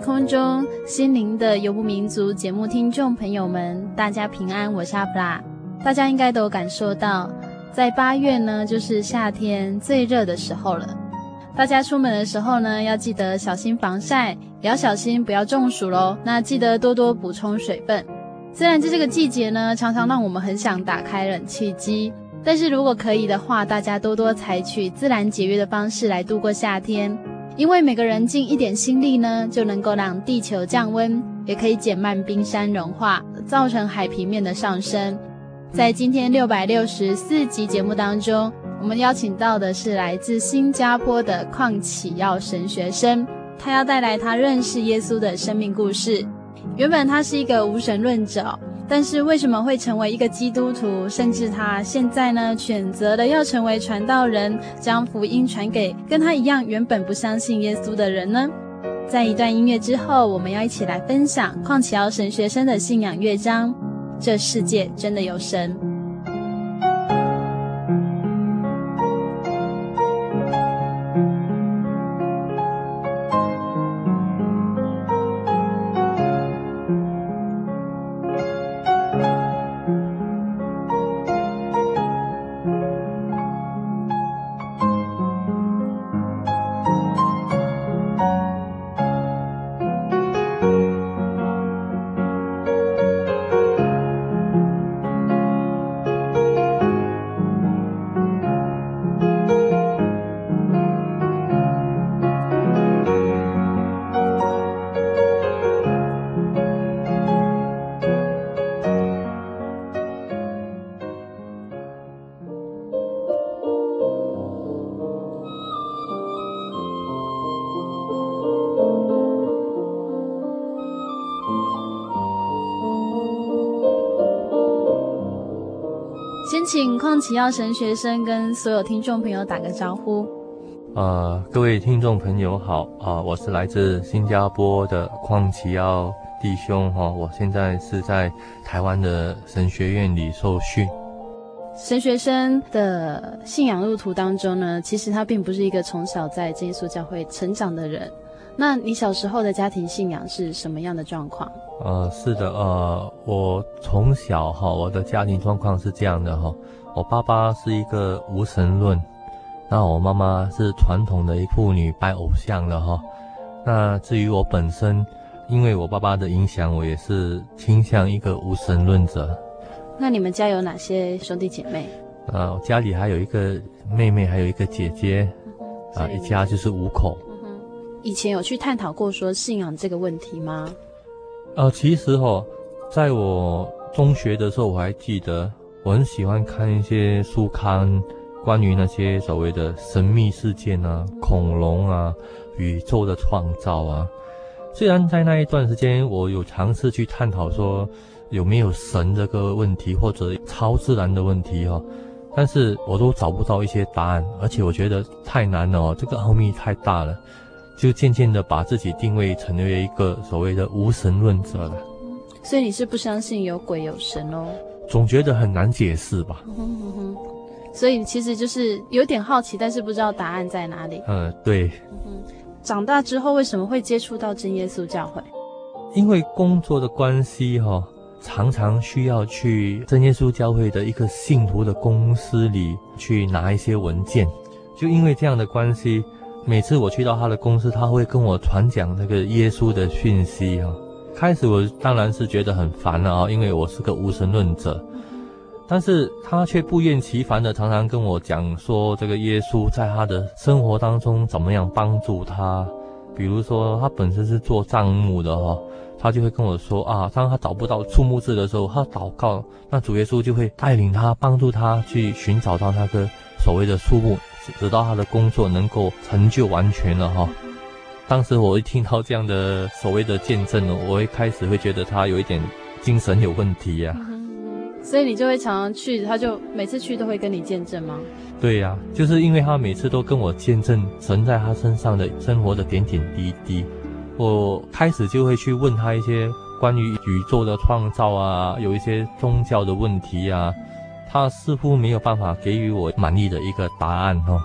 空中，心灵的游牧民族节目听众朋友们，大家平安，我是阿布拉。大家应该都感受到，在八月呢，就是夏天最热的时候了。大家出门的时候呢，要记得小心防晒，也要小心不要中暑喽。那记得多多补充水分。虽然在这个季节呢，常常让我们很想打开冷气机，但是如果可以的话，大家多多采取自然节约的方式来度过夏天。因为每个人尽一点心力呢，就能够让地球降温，也可以减慢冰山融化，造成海平面的上升。在今天六百六十四集节目当中，我们邀请到的是来自新加坡的邝启耀神学生，他要带来他认识耶稣的生命故事。原本他是一个无神论者。但是为什么会成为一个基督徒？甚至他现在呢，选择了要成为传道人，将福音传给跟他一样原本不相信耶稣的人呢？在一段音乐之后，我们要一起来分享邝启耀神学生的信仰乐章。这世界真的有神。请邝启耀神学生跟所有听众朋友打个招呼。呃，各位听众朋友好啊，呃，我是来自新加坡的邝启耀弟兄哈，我现在是在台湾的神学院里受训。神学生的信仰路途当中呢，其实他并不是一个从小在真耶稣教会成长的人。那你小时候的家庭信仰是什么样的状况？呃，是的，呃，我从小哈，我的家庭状况是这样的哈，我爸爸是一个无神论，那我妈妈是传统的一妇女拜偶像的哈。那至于我本身，因为我爸爸的影响，我也是倾向一个无神论者。那你们家有哪些兄弟姐妹？呃，我家里还有一个妹妹，还有一个姐姐，啊、呃，一家就是五口。以前有去探讨过说信仰这个问题吗？呃，其实哦，在我中学的时候，我还记得我很喜欢看一些书刊，关于那些所谓的神秘事件啊、恐龙啊、宇宙的创造啊。虽然在那一段时间，我有尝试去探讨说有没有神这个问题或者超自然的问题哦，但是我都找不到一些答案，而且我觉得太难了哦，这个奥秘太大了。就渐渐的把自己定位成为一个所谓的无神论者了。所以你是不相信有鬼有神哦？总觉得很难解释吧。嗯哼嗯哼，所以其实就是有点好奇，但是不知道答案在哪里。嗯，对。嗯，长大之后为什么会接触到真耶稣教会？因为工作的关系哈、哦，常常需要去真耶稣教会的一个信徒的公司里去拿一些文件。就因为这样的关系，每次我去到他的公司，他会跟我传讲那个耶稣的讯息哈、哦。开始我当然是觉得很烦了啊，因为我是个无神论者，但是他却不厌其烦的常常跟我讲说，这个耶稣在他的生活当中怎么样帮助他。比如说他本身是做账目的哈，他就会跟我说啊，当他找不到数目字的时候，他祷告，那主耶稣就会带领他，帮助他去寻找到那个所谓的数目，直到他的工作能够成就完全了哈。当时我一听到这样的所谓的见证呢，我会开始会觉得他有一点精神有问题呀、啊嗯。所以你就会常常去，他就每次去都会跟你见证吗？对呀、啊，就是因为他每次都跟我见证神在他身上的生活的点点滴滴，我开始就会去问他一些关于宇宙的创造啊，有一些宗教的问题啊，他似乎没有办法给予我满意的一个答案哦。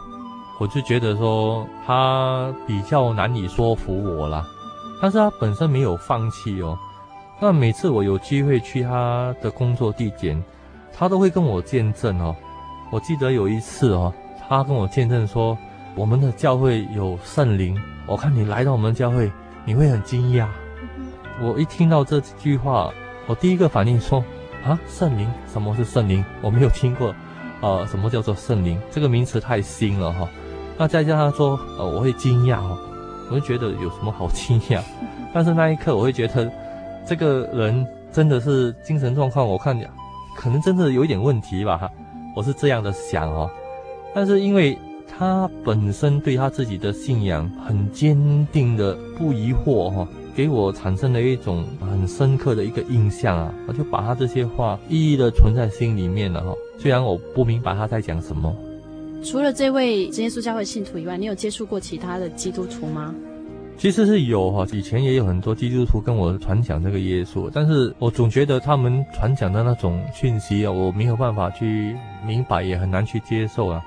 我就觉得说他比较难以说服我啦，但是他本身没有放弃哦。那每次我有机会去他的工作地点，他都会跟我见证哦。我记得有一次哦，他跟我见证说，我们的教会有圣灵。我看你来到我们教会，你会很惊讶。我一听到这句话，我第一个反应说啊，圣灵？什么是圣灵？我没有听过，呃，什么叫做圣灵？这个名词太新了哈、哦。那再加上说，呃，我会惊讶哦，我就觉得有什么好惊讶？但是那一刻，我会觉得这个人真的是精神状况，我看可能真的有一点问题吧，我是这样的想哦。但是因为他本身对他自己的信仰很坚定的不疑惑哈，给我产生了一种很深刻的一个印象啊，我就把他这些话一一的存在心里面了哈。虽然我不明白他在讲什么。除了这位真耶稣教会信徒以外，你有接触过其他的基督徒吗？其实是有哈，以前也有很多基督徒跟我传讲这个耶稣，但是我总觉得他们传讲的那种讯息啊，我没有办法去明白，也很难去接受啊。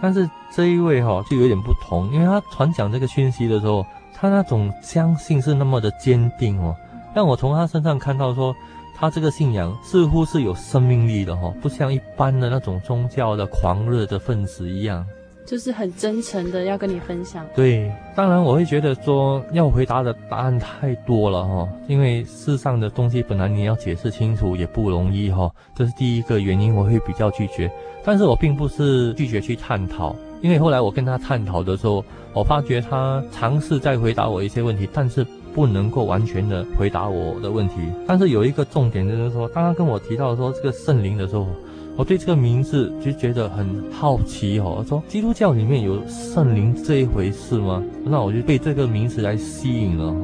但是这一位哈就有点不同，因为他传讲这个讯息的时候，他那种相信是那么的坚定哦，让我从他身上看到说。他这个信仰似乎是有生命力的哈，不像一般的那种宗教的狂热的分子一样，就是很真诚的要跟你分享。对，当然我会觉得说要回答的答案太多了哈，因为世上的东西本来你要解释清楚也不容易哈，这是第一个原因，我会比较拒绝。但是我并不是拒绝去探讨，因为后来我跟他探讨的时候，我发觉他尝试在回答我一些问题，但是。不能够完全的回答我的问题，但是有一个重点就是说，刚刚跟我提到说这个圣灵的时候，我对这个名字就觉得很好奇哦。说基督教里面有圣灵这一回事吗？那我就被这个名词来吸引了。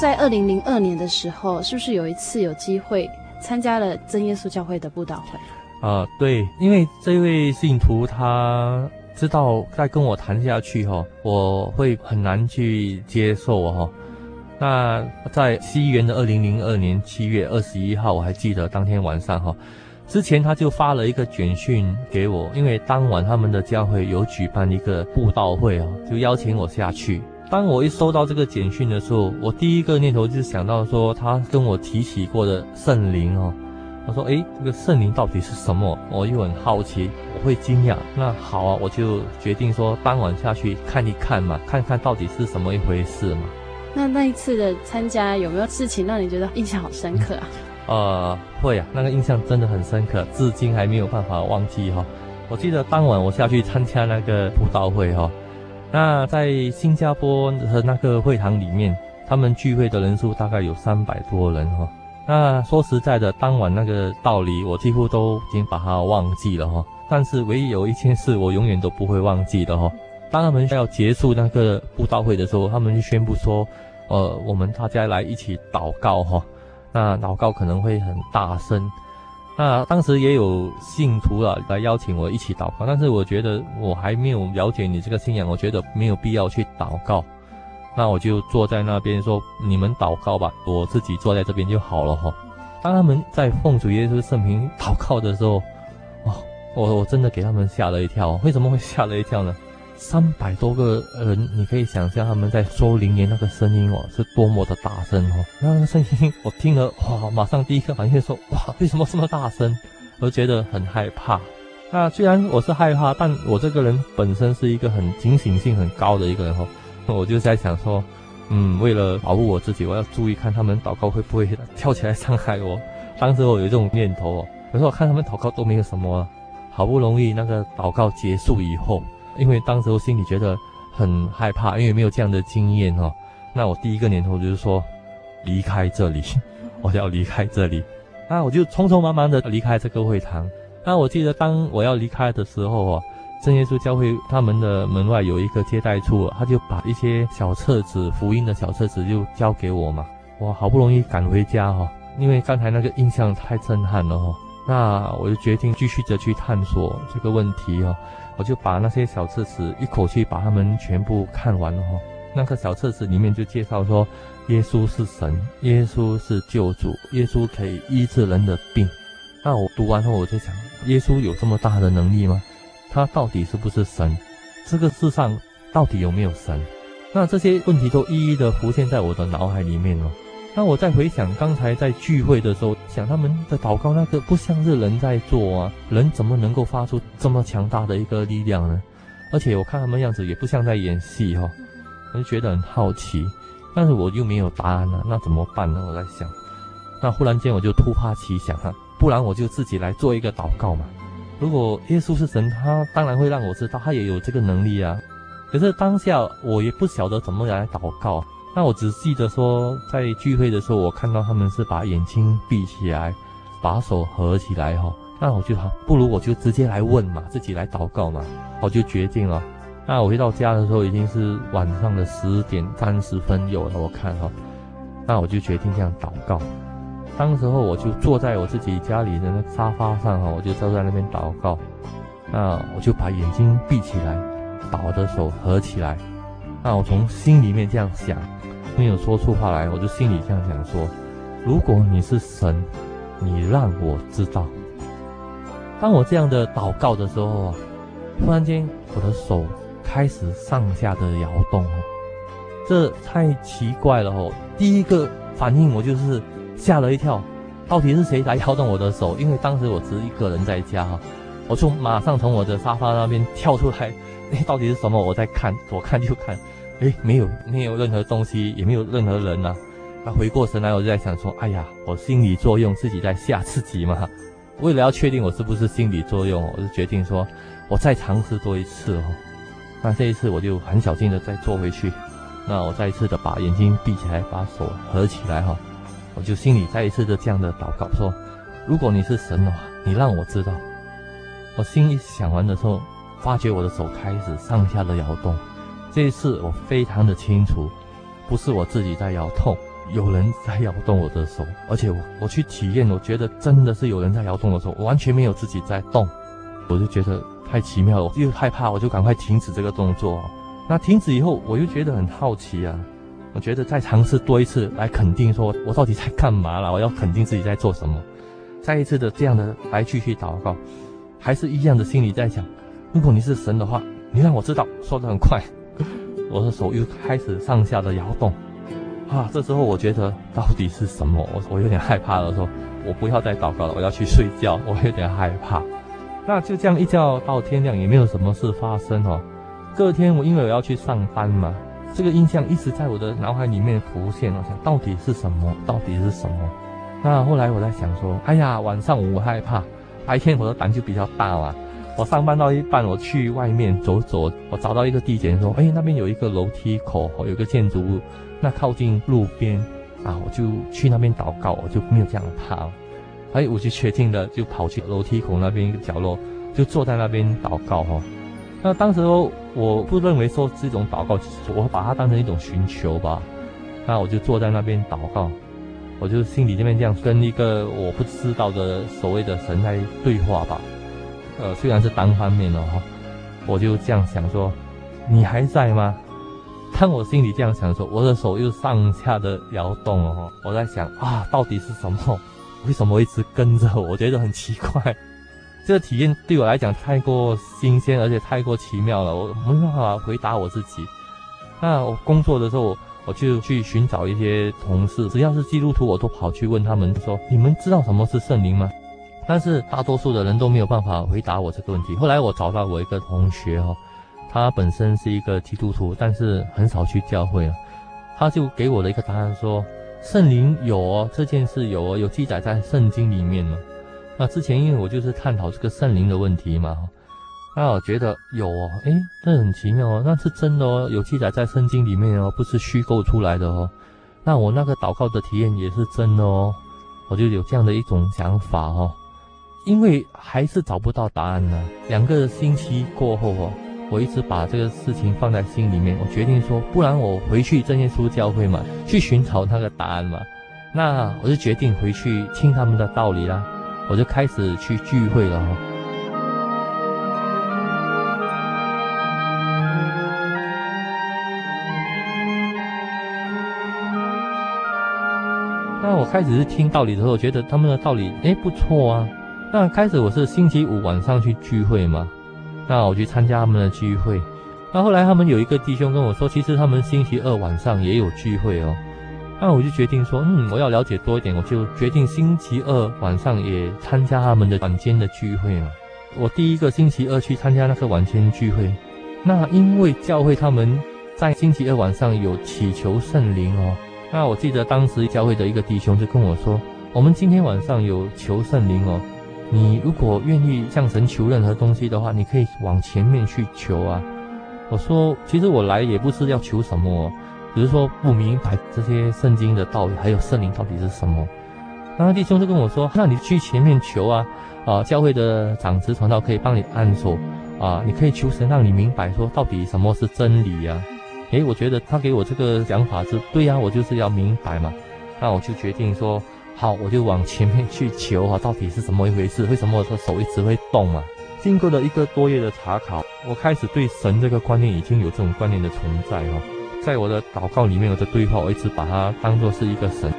在二零零二年的时候，是不是有一次有机会？参加了真耶稣教会的布道会，啊、对，因为这位信徒他知道再跟我谈下去哈，我会很难去接受哈。那在西元的二零零二年七月二十一号，我还记得当天晚上哈，之前他就发了一个简讯给我，因为当晚他们的教会有举办一个布道会啊，就邀请我下去。当我一收到这个简讯的时候，我第一个念头就是想到说，他跟我提起过的圣灵哦。我说：“诶，这个圣灵到底是什么？”我又很好奇，我会惊讶。那好啊，我就决定说，当晚下去看一看嘛，看看到底是什么一回事嘛。那那一次的参加有没有事情让你觉得印象好深刻啊？呃，会啊，那个印象真的很深刻，至今还没有办法忘记哈。我记得当晚我下去参加那个布道会哈。那在新加坡的那个会堂里面，他们聚会的人数大概有三百多人哈。那说实在的，当晚那个道理我几乎都已经把它忘记了哈。但是唯一有一件事我永远都不会忘记的哈。当他们要结束那个布道会的时候，他们就宣布说，呃，我们大家来一起祷告哈。那祷告可能会很大声。那当时也有信徒啊来邀请我一起祷告，但是我觉得我还没有了解你这个信仰，我觉得没有必要去祷告。那我就坐在那边说：“你们祷告吧，我自己坐在这边就好了。”哈。当他们在奉主耶稣圣名祷告的时候，哦，我我真的给他们吓了一跳。为什么会吓了一跳呢？三百多个人，你可以想象他们在说灵言那个声音哦，是多么的大声哦。那个声音我听了，哇，马上第一个反应说：哇，为什么这么大声？我觉得很害怕。那虽然我是害怕，但我这个人本身是一个很警醒性很高的一个人哦。我就在想说，嗯，为了保护我自己，我要注意看他们祷告会不会跳起来伤害我。当时我有这种念头哦，可是我看他们祷告都没有什么，好不容易那个祷告结束以后。因为当时我心里觉得很害怕，因为没有这样的经验哦。那我第一个念头就是说，离开这里，我要离开这里。那我就匆匆忙忙的离开这个会堂。那我记得当我要离开的时候哦，真耶稣教会他们的门外有一个接待处，他就把一些小册子、福音的小册子就交给我嘛。我好不容易赶回家哈，因为刚才那个印象太震撼了哈。那我就决定继续的去探索这个问题哦。我就把那些小册子一口气把它们全部看完了哈。那个小册子里面就介绍说，耶稣是神，耶稣是救主，耶稣可以医治人的病。那我读完后，我就想，耶稣有这么大的能力吗？他到底是不是神？这个世上到底有没有神？那这些问题都一一的浮现在我的脑海里面了。那我再回想刚才在聚会的时候，想他们的祷告，那个不像是人在做啊，人怎么能够发出这么强大的一个力量呢？而且我看他们样子也不像在演戏哈、哦，我就觉得很好奇，但是我又没有答案呢，那怎么办呢？我在想，那忽然间我就突发奇想哈，不然我就自己来做一个祷告嘛。如果耶稣是神，他当然会让我知道他也有这个能力啊。可是当下我也不晓得怎么来祷告。那我只记得说，在聚会的时候，我看到他们是把眼睛闭起来，把手合起来哈。那我就好，不如我就直接来问嘛，自己来祷告嘛。我就决定了。那我回到家的时候已经是晚上的十点三十分有了，我看哈。那我就决定这样祷告。当时候我就坐在我自己家里的那沙发上哈，我就坐在那边祷告。那我就把眼睛闭起来，把我的手合起来。那我从心里面这样想。没有说出话来，我就心里这样想说：如果你是神，你让我知道。当我这样的祷告的时候啊，突然间我的手开始上下的摇动，这太奇怪了哦！第一个反应我就是吓了一跳，到底是谁来摇动我的手？因为当时我只一个人在家哈，我就马上从我的沙发那边跳出来，那，到底是什么？我在看，左看右看。哎，没有，没有任何东西，也没有任何人呐、啊。那回过神来，我就在想说，哎呀，我心理作用，自己在吓自己嘛。为了要确定我是不是心理作用，我就决定说，我再尝试多一次哦。那这一次我就很小心的再坐回去。那我再一次的把眼睛闭起来，把手合起来哈。我就心里再一次的这样的祷告说，如果你是神的话，你让我知道。我心里想完的时候，发觉我的手开始上下的摇动。这一次我非常的清楚，不是我自己在摇动，有人在摇动我的手，而且我我去体验，我觉得真的是有人在摇动我的手，我完全没有自己在动，我就觉得太奇妙了，我又害怕，我就赶快停止这个动作。那停止以后，我又觉得很好奇啊，我觉得再尝试多一次来肯定说，我到底在干嘛了？我要肯定自己在做什么，再一次的这样的来继续祷告，还是一样的心里在想，如果你是神的话，你让我知道，说的很快。我的手又开始上下的摇动，啊，这时候我觉得到底是什么？我我有点害怕了，说，我不要再祷告了，我要去睡觉，我有点害怕。那就这样一觉到天亮，也没有什么事发生哦。隔天我因为我要去上班嘛，这个印象一直在我的脑海里面浮现，我想到底是什么？到底是什么？那后来我在想说，哎呀，晚上我害怕，白天我的胆就比较大嘛。我上班到一半，我去外面走走，我找到一个地点，说：“哎，那边有一个楼梯口，有个建筑物，那靠近路边啊，我就去那边祷告，我就没有这样怕。哎，我就确定了，就跑去楼梯口那边一个角落，就坐在那边祷告哈。那当时我不认为说是一种祷告，我把它当成一种寻求吧。那我就坐在那边祷告。我就心里这边这样跟一个我不知道的所谓的神在对话吧。呃，虽然是单方面的哈，我就这样想说，你还在吗？当我心里这样想的时候，我的手又上下的摇动哦，我在想啊，到底是什么？为什么一直跟着我？我觉得很奇怪。这个体验对我来讲太过新鲜，而且太过奇妙了，我没办法回答我自己。那我工作的时候，我就去寻找一些同事，只要是基督徒，我都跑去问他们说：“你们知道什么是圣灵吗？”但是大多数的人都没有办法回答我这个问题。后来我找到我一个同学哦，他本身是一个基督徒，但是很少去教会啊，他就给我的一个答案说：“圣灵有哦，这件事有哦，有记载在圣经里面呢。”那之前因为我就是探讨这个圣灵的问题嘛，那我觉得有哦，诶，这很奇妙哦，那是真的哦，有记载在圣经里面哦，不是虚构出来的哦。那我那个祷告的体验也是真的哦，我就有这样的一种想法哦。因为还是找不到答案呢。两个星期过后哦，我一直把这个事情放在心里面，我决定说，不然我回去真耶稣教会嘛，去寻找那个答案嘛。那我就决定回去听他们的道理啦。我就开始去聚会了哈。那我开始是听道理的时候，觉得他们的道理诶不错啊。那开始我是星期五晚上去聚会嘛，那我去参加他们的聚会。那后来他们有一个弟兄跟我说，其实他们星期二晚上也有聚会哦。那我就决定说，嗯，我要了解多一点，我就决定星期二晚上也参加他们的晚间的聚会嘛。我第一个星期二去参加那个晚间聚会，那因为教会他们在星期二晚上有祈求圣灵哦。那我记得当时教会的一个弟兄就跟我说，我们今天晚上有求圣灵哦，你如果愿意向神求任何东西的话，你可以往前面去求啊。我说，其实我来也不是要求什么。只是说不明白这些圣经的道理，还有圣灵到底是什么。然后弟兄就跟我说：“那你去前面求啊，啊，教会的长执传道可以帮你按手啊，你可以求神让你明白说到底什么是真理呀。”诶，我觉得他给我这个想法是对呀，我就是要明白嘛。那我就决定说好，我就往前面去求啊，到底是怎么一回事？为什么我的手一直会动嘛？经过了一个多月的查考，我开始对神这个观念已经有这种观念的存在哈。在我的祷告里面，我的对话，我一直把它当作是一个神。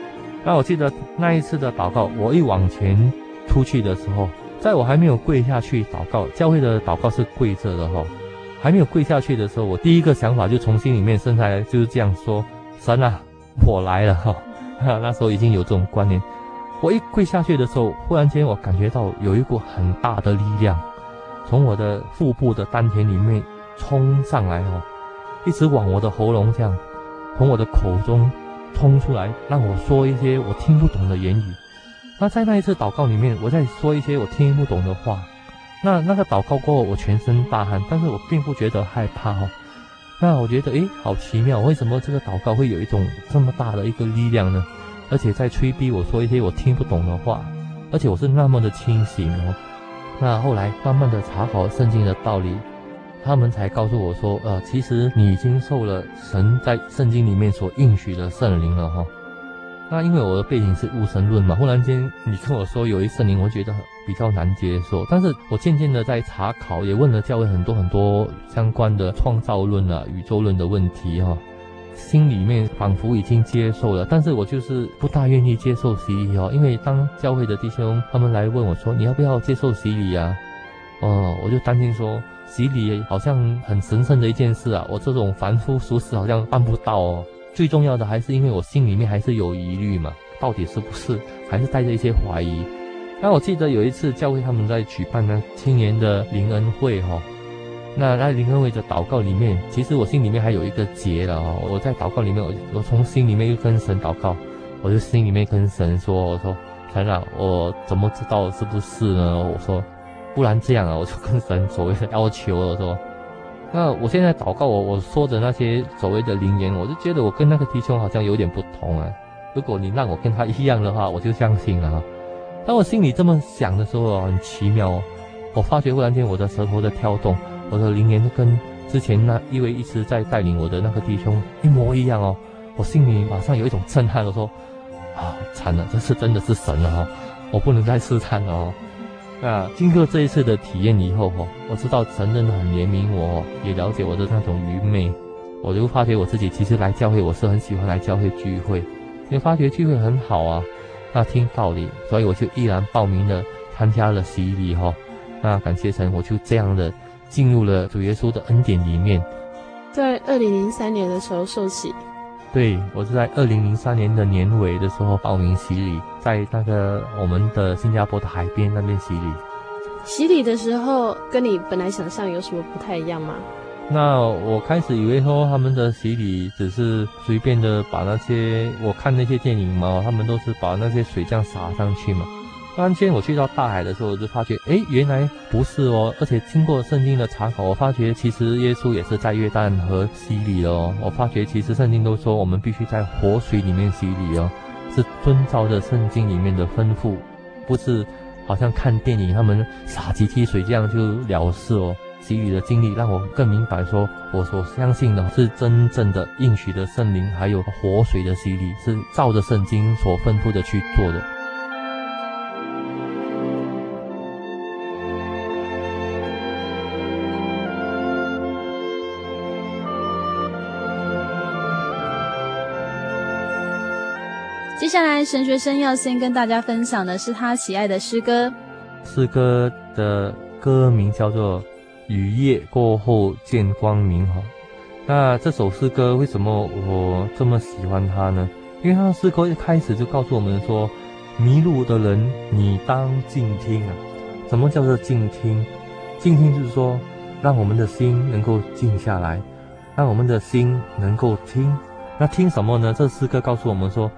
那我记得那一次的祷告，我一往前出去的时候，在我还没有跪下去祷告，教会的祷告是跪着的哈，还没有跪下去的时候，我第一个想法就从心里面生出来，就是这样说：神啊，我来了哈。那时候已经有这种观念。我一跪下去的时候，忽然间我感觉到有一股很大的力量，从我的腹部的丹田里面冲上来哦。一直往我的喉咙这样，从我的口中冲出来，让我说一些我听不懂的言语。那在那一次祷告里面，我在说一些我听不懂的话。那那个祷告过后，我全身大汗，但是我并不觉得害怕哦。那我觉得，诶，好奇妙，为什么这个祷告会有一种这么大的一个力量呢？而且在催逼我说一些我听不懂的话，而且我是那么的清醒哦。那后来慢慢的查考圣经的道理。他们才告诉我说，呃，其实你已经受了神在圣经里面所应许的圣灵了哈。那因为我的背景是无神论嘛，忽然间你跟我说有一圣灵，我觉得比较难接受。但是我渐渐的在查考，也问了教会很多很多相关的创造论啊、宇宙论的问题哈，心里面仿佛已经接受了，但是我就是不大愿意接受洗礼哦，因为当教会的弟兄他们来问我说，你要不要接受洗礼啊？哦，我就担心说。洗礼好像很神圣的一件事啊，我这种凡夫俗子好像办不到哦。最重要的还是因为我心里面还是有疑虑嘛，到底是不是还是带着一些怀疑。那我记得有一次教会他们在举办那青年的灵恩会哈、哦，那在灵恩会的祷告里面，其实我心里面还有一个结了哦。我在祷告里面，我我从心里面又跟神祷告，我就心里面跟神说，我说神啊，我怎么知道是不是呢？我说。不然这样啊，我就跟神所谓的要求了，说，那我现在祷告我我说的那些所谓的灵言，我就觉得我跟那个弟兄好像有点不同啊。如果你让我跟他一样的话，我就相信了哈。当我心里这么想的时候，很奇妙哦，我发觉忽然间我的舌头在跳动，我的灵言跟之前那一位一直在带领我的那个弟兄一模一样哦。我心里马上有一种震撼，我说，啊，惨了，这次真的是神了哈，我不能再试探了哦。那经过这一次的体验以后哈，我知道神真的很怜悯我，也了解我的那种愚昧，我就发觉我自己其实来教会，我是很喜欢来教会聚会，因为发觉聚会很好啊，那听道理，所以我就毅然报名了，参加了洗礼哈。那感谢神，我就这样的进入了主耶稣的恩典里面。在二零零三年的时候受洗。对，我是在二零零三年的年尾的时候报名洗礼，在那个我们的新加坡的海边那边洗礼。洗礼的时候跟你本来想象有什么不太一样吗？那我开始以为说他们的洗礼只是随便的把那些，我看那些电影嘛，他们都是把那些水这样洒上去嘛。突然间我去到大海的时候，我就发觉，哎，原来不是哦。而且经过圣经的查考，我发觉其实耶稣也是在约旦河洗礼哦。我发觉其实圣经都说我们必须在活水里面洗礼哦，是遵照着圣经里面的吩咐，不是好像看电影他们撒几滴水这样就了事哦。洗礼的经历让我更明白说，我所相信的是真正的应许的圣灵，还有活水的洗礼，是照着圣经所吩咐的去做的。接下来，神学生要先跟大家分享的是他喜爱的诗歌。诗歌的歌名叫做《雨夜过后见光明》哈。那这首诗歌为什么我这么喜欢它呢？因为它的诗歌一开始就告诉我们说：“迷路的人，你当静听啊。”什么叫做静听？静听就是说，让我们的心能够静下来，让我们的心能够听。那听什么呢？这诗歌告诉我们说。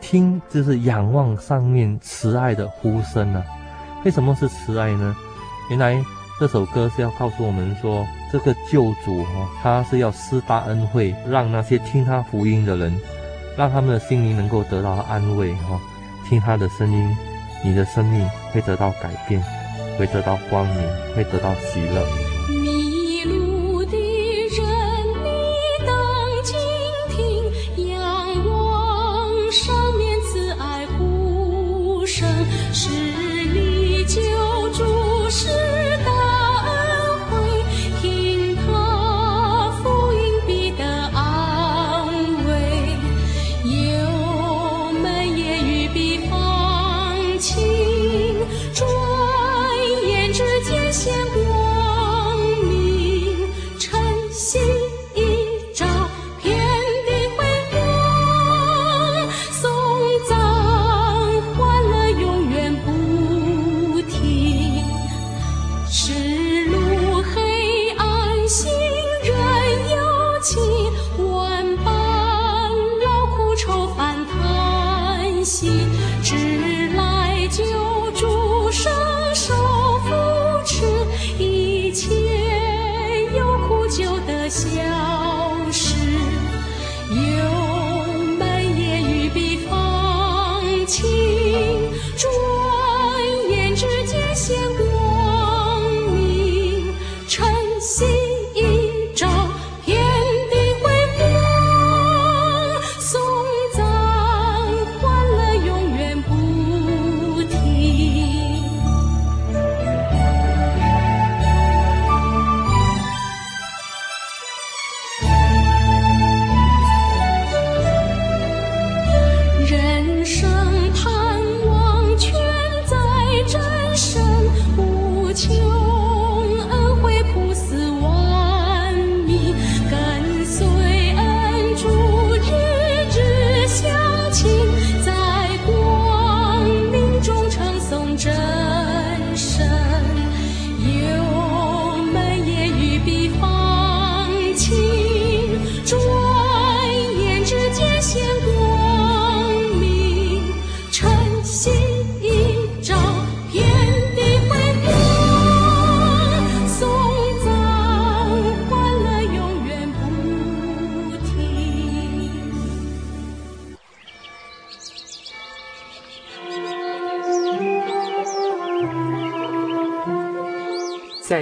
听，就是仰望上面慈爱的呼声、啊。为什么是慈爱呢？原来这首歌是要告诉我们说，这个救主哈、哦，他是要施大恩惠，让那些听他福音的人，让他们的心灵能够得到安慰哈、哦。听他的声音，你的生命会得到改变，会得到光明，会得到喜乐。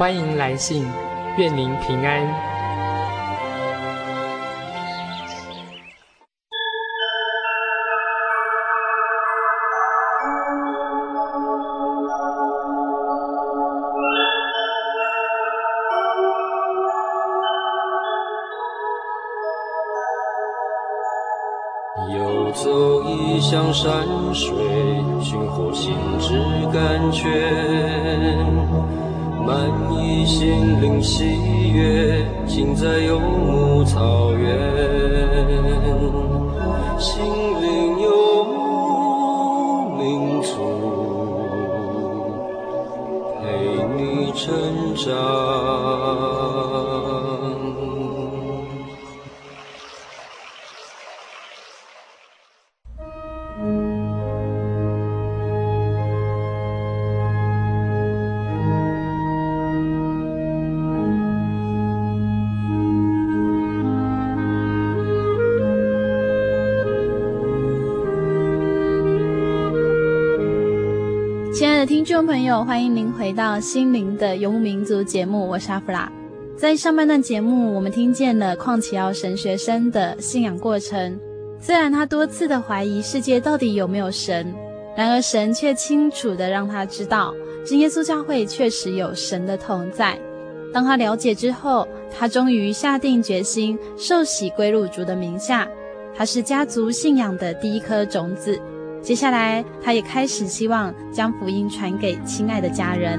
欢迎来信，愿您平安。欢迎您回到《心灵的游牧民族》节目，我是阿弗拉。在上半段节目，我们听见了邝启尧神学生的信仰过程。虽然他多次的怀疑世界到底有没有神，然而神却清楚的让他知道，真耶稣教会确实有神的同在。当他了解之后，他终于下定决心受洗归入主的名下。他是家族信仰的第一颗种子。接下来，他也开始希望将福音传给亲爱的家人。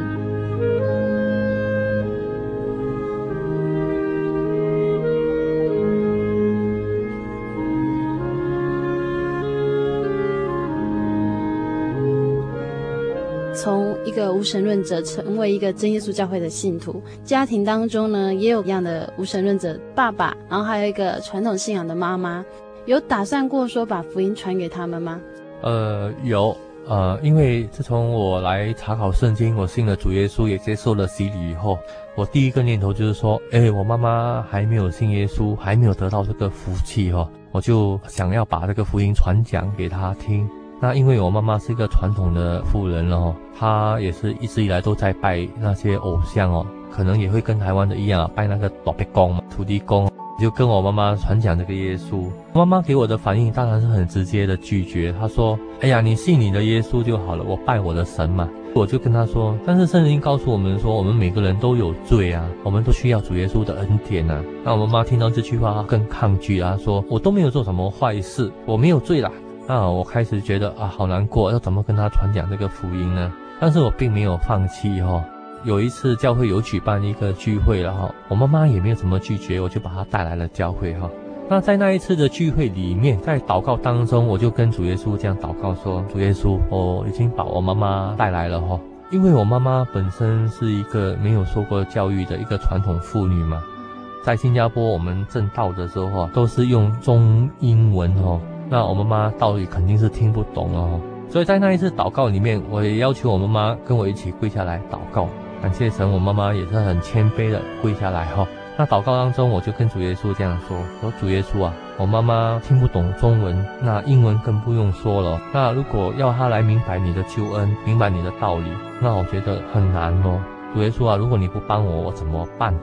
从一个无神论者成为一个真耶稣教会的信徒，家庭当中呢，也有一样的无神论者爸爸，然后还有一个传统信仰的妈妈，有打算过说把福音传给他们吗？呃，有，呃，因为自从我来查考圣经，我信了主耶稣，也接受了洗礼以后，我第一个念头就是说，哎，我妈妈还没有信耶稣，还没有得到这个福气哦，我就想要把这个福音传讲给她听。那因为我妈妈是一个传统的妇人哦，她也是一直以来都在拜那些偶像哦，可能也会跟台湾的一样啊拜那个土地公嘛，土地公。就跟我妈妈传讲这个耶稣，妈妈给我的反应当然是很直接的拒绝。她说：“哎呀，你信你的耶稣就好了，我拜我的神嘛。”我就跟她说：“但是圣经告诉我们说，我们每个人都有罪啊，我们都需要主耶稣的恩典啊。”那我妈妈听到这句话更抗拒啊，说：“我都没有做什么坏事，我没有罪啦。”那我开始觉得啊，好难过，要怎么跟她传讲这个福音呢？但是我并没有放弃哈、有一次教会有举办一个聚会了哈，我妈妈也没有怎么拒绝，我就把她带来了教会哈。那在那一次的聚会里面，在祷告当中，我就跟主耶稣这样祷告说：主耶稣，我已经把我妈妈带来了哈，因为我妈妈本身是一个没有受过教育的一个传统妇女嘛，在新加坡我们证道的时候都是用中英文哦，那我妈妈道理肯定是听不懂哦，所以在那一次祷告里面，我也要求我妈妈跟我一起跪下来祷告。感谢神，我妈妈也是很谦卑的跪下来哈。那祷告当中，我就跟主耶稣这样说：说主耶稣啊，我妈妈听不懂中文，那英文更不用说了。那如果要她来明白你的救恩，明白你的道理，那我觉得很难哦。主耶稣啊，如果你不帮我，我怎么办？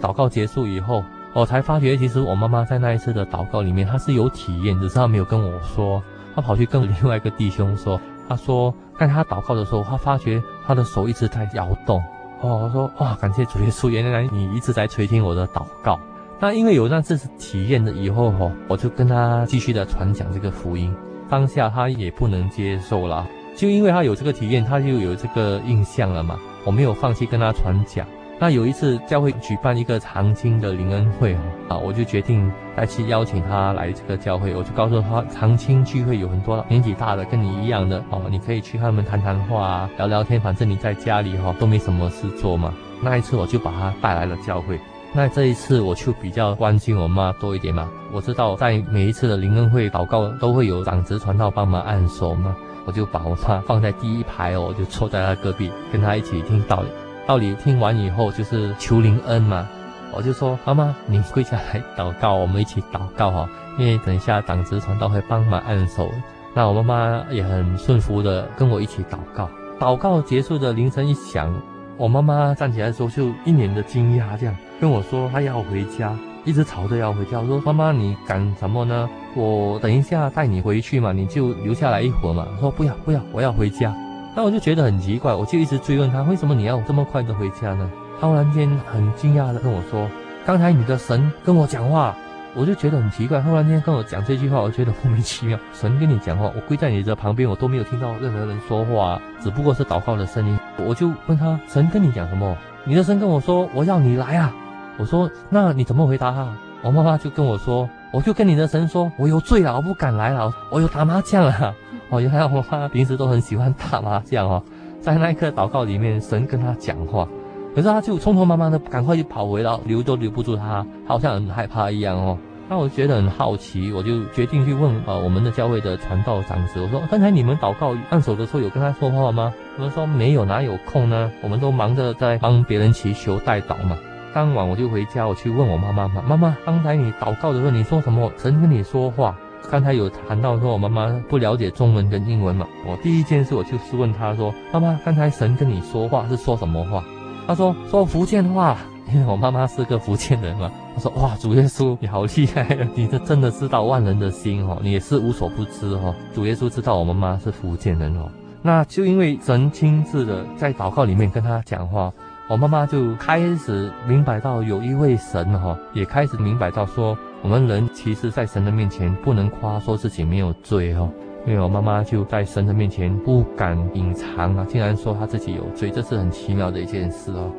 祷告结束以后，我才发觉，其实我妈妈在那一次的祷告里面，她是有体验，只是她没有跟我说。她跑去跟另外一个弟兄说，她说，在她祷告的时候，她发觉她的手一直在摇动。哦，我说哇，感谢主耶稣，原来你一直在垂听我的祷告。那因为有那次体验了以后哈，我就跟他继续的传讲这个福音。当下他也不能接受了，就因为他有这个体验，他就有这个印象了嘛。我没有放弃跟他传讲。那有一次教会举办一个长青的灵恩会啊，我就决定再去邀请他来这个教会。我就告诉他，长青聚会有很多年纪大的跟你一样的哦，你可以去他们谈谈话啊，聊聊天。反正你在家里哈都没什么事做嘛。那一次我就把他带来了教会。那这一次我就比较关心我妈多一点嘛。我知道在每一次的灵恩会祷告都会有长子传道帮忙按手嘛，我就把我妈放在第一排哦，我就坐在她隔壁，跟她一起听道理。道理听完以后就是求灵恩嘛，我就说妈妈，你跪下来祷告，我们一起祷告哈，因为等一下党职传道会帮忙按手。那我妈妈也很顺服的跟我一起祷告。祷告结束的铃声一响。我妈妈站起来的时候，就一脸的惊讶，这样跟我说：“她要回家，一直吵着要回家。”我说：“妈妈，你赶什么呢？我等一下带你回去嘛，你就留下来一会儿嘛。”说：“不要，不要，我要回家。”那我就觉得很奇怪，我就一直追问他：“为什么你要这么快的回家呢？”他忽然间很惊讶的跟我说：“刚才你的神跟我讲话。”我就觉得很奇怪，忽然间跟我讲这句话，我觉得莫名其妙。神跟你讲话，我跪在你的旁边，我都没有听到任何人说话，只不过是祷告的声音。我就问他：神跟你讲什么？你的神跟我说我要你来啊。我说：那你怎么回答他？我妈妈就跟我说：我就跟你的神说，我有罪了，我不敢来了，我有打麻将了。哦，原来我妈平时都很喜欢打麻将哦。在那一刻祷告里面，神跟他讲话。可是他就匆匆忙忙的赶快就跑回了，留都留不住他，好像很害怕一样哦。那我觉得很好奇，我就决定去问呃我们的教会的传道长子，我说刚才你们祷告按手的时候有跟他说话吗？他们说没有，哪有空呢？我们都忙着在帮别人祈求代祷嘛。当晚我就回家，我去问我妈妈嘛，妈妈，刚才你祷告的时候你说什么？神跟你说话？刚才有谈到说我妈妈不了解中文跟英文嘛。我第一件事我就是问她说，妈妈，刚才神跟你说话是说什么话？她说说福建话，因为我妈妈是个福建人嘛。他说哇，主耶稣你好厉害，你这真的知道万人的心哦，你也是无所不知哦。主耶稣知道我妈妈是福建人哦，那就因为神亲自的在祷告里面跟他讲话，我妈妈就开始明白到有一位神哈，也开始明白到说我们人其实在神的面前不能夸说自己没有罪哦。因为我妈妈就在神的面前不敢隐藏啊，竟然说她自己有罪，这是很奇妙的一件事哦。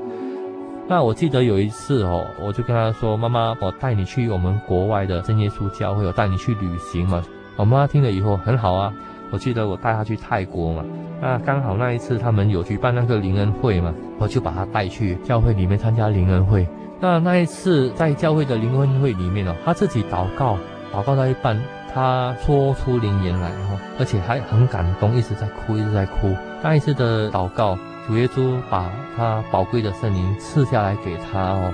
那我记得有一次哦，我就跟她说：“妈妈，我带你去我们国外的真耶稣教会，我带你去旅行嘛。”我妈妈听了以后很好啊。我记得我带她去泰国嘛，那刚好那一次他们有举办那个灵恩会嘛，我就把她带去教会里面参加灵恩会。那那一次在教会的灵恩会里面哦，他自己祷告，祷告到一半。他说出灵言来哈，而且还很感动，一直在哭，一直在哭。那一次的祷告，主耶稣把他宝贵的圣灵赐下来给他哦。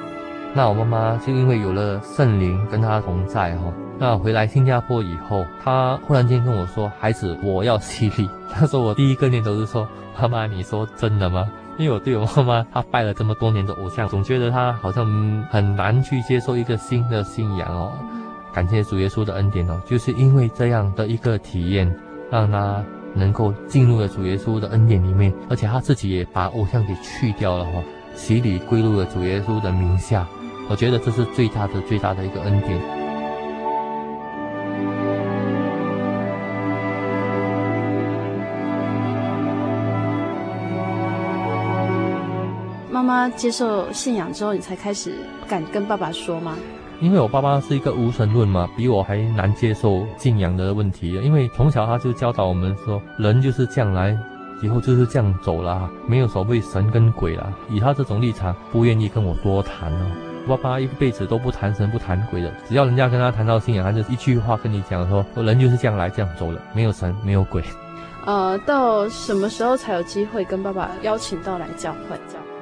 那我妈妈就因为有了圣灵跟他同在哈，那回来新加坡以后，他忽然间跟我说：“孩子，我要洗礼。” 他说我第一个念头是说：“妈妈，你说真的吗？”因为我对我妈妈，她拜了这么多年的偶像，总觉得她好像很难去接受一个新的信仰哦。感谢主耶稣的恩典哦，就是因为这样的一个体验，让他能够进入了主耶稣的恩典里面，而且他自己也把偶像给去掉了哈，洗礼归入了主耶稣的名下。我觉得这是最大的、最大的一个恩典。妈妈接受信仰之后，你才开始敢跟爸爸说吗？因为我爸爸是一个无神论嘛，比我还难接受信仰的问题。因为从小他就教导我们说，人就是这样来，以后就是这样走了，没有所谓神跟鬼了。以他这种立场，不愿意跟我多谈哦。爸爸一辈子都不谈神不谈鬼的，只要人家跟他谈到信仰，他就一句话跟你讲说，人就是这样来这样走了，没有神没有鬼。呃，到什么时候才有机会跟爸爸邀请到来教会？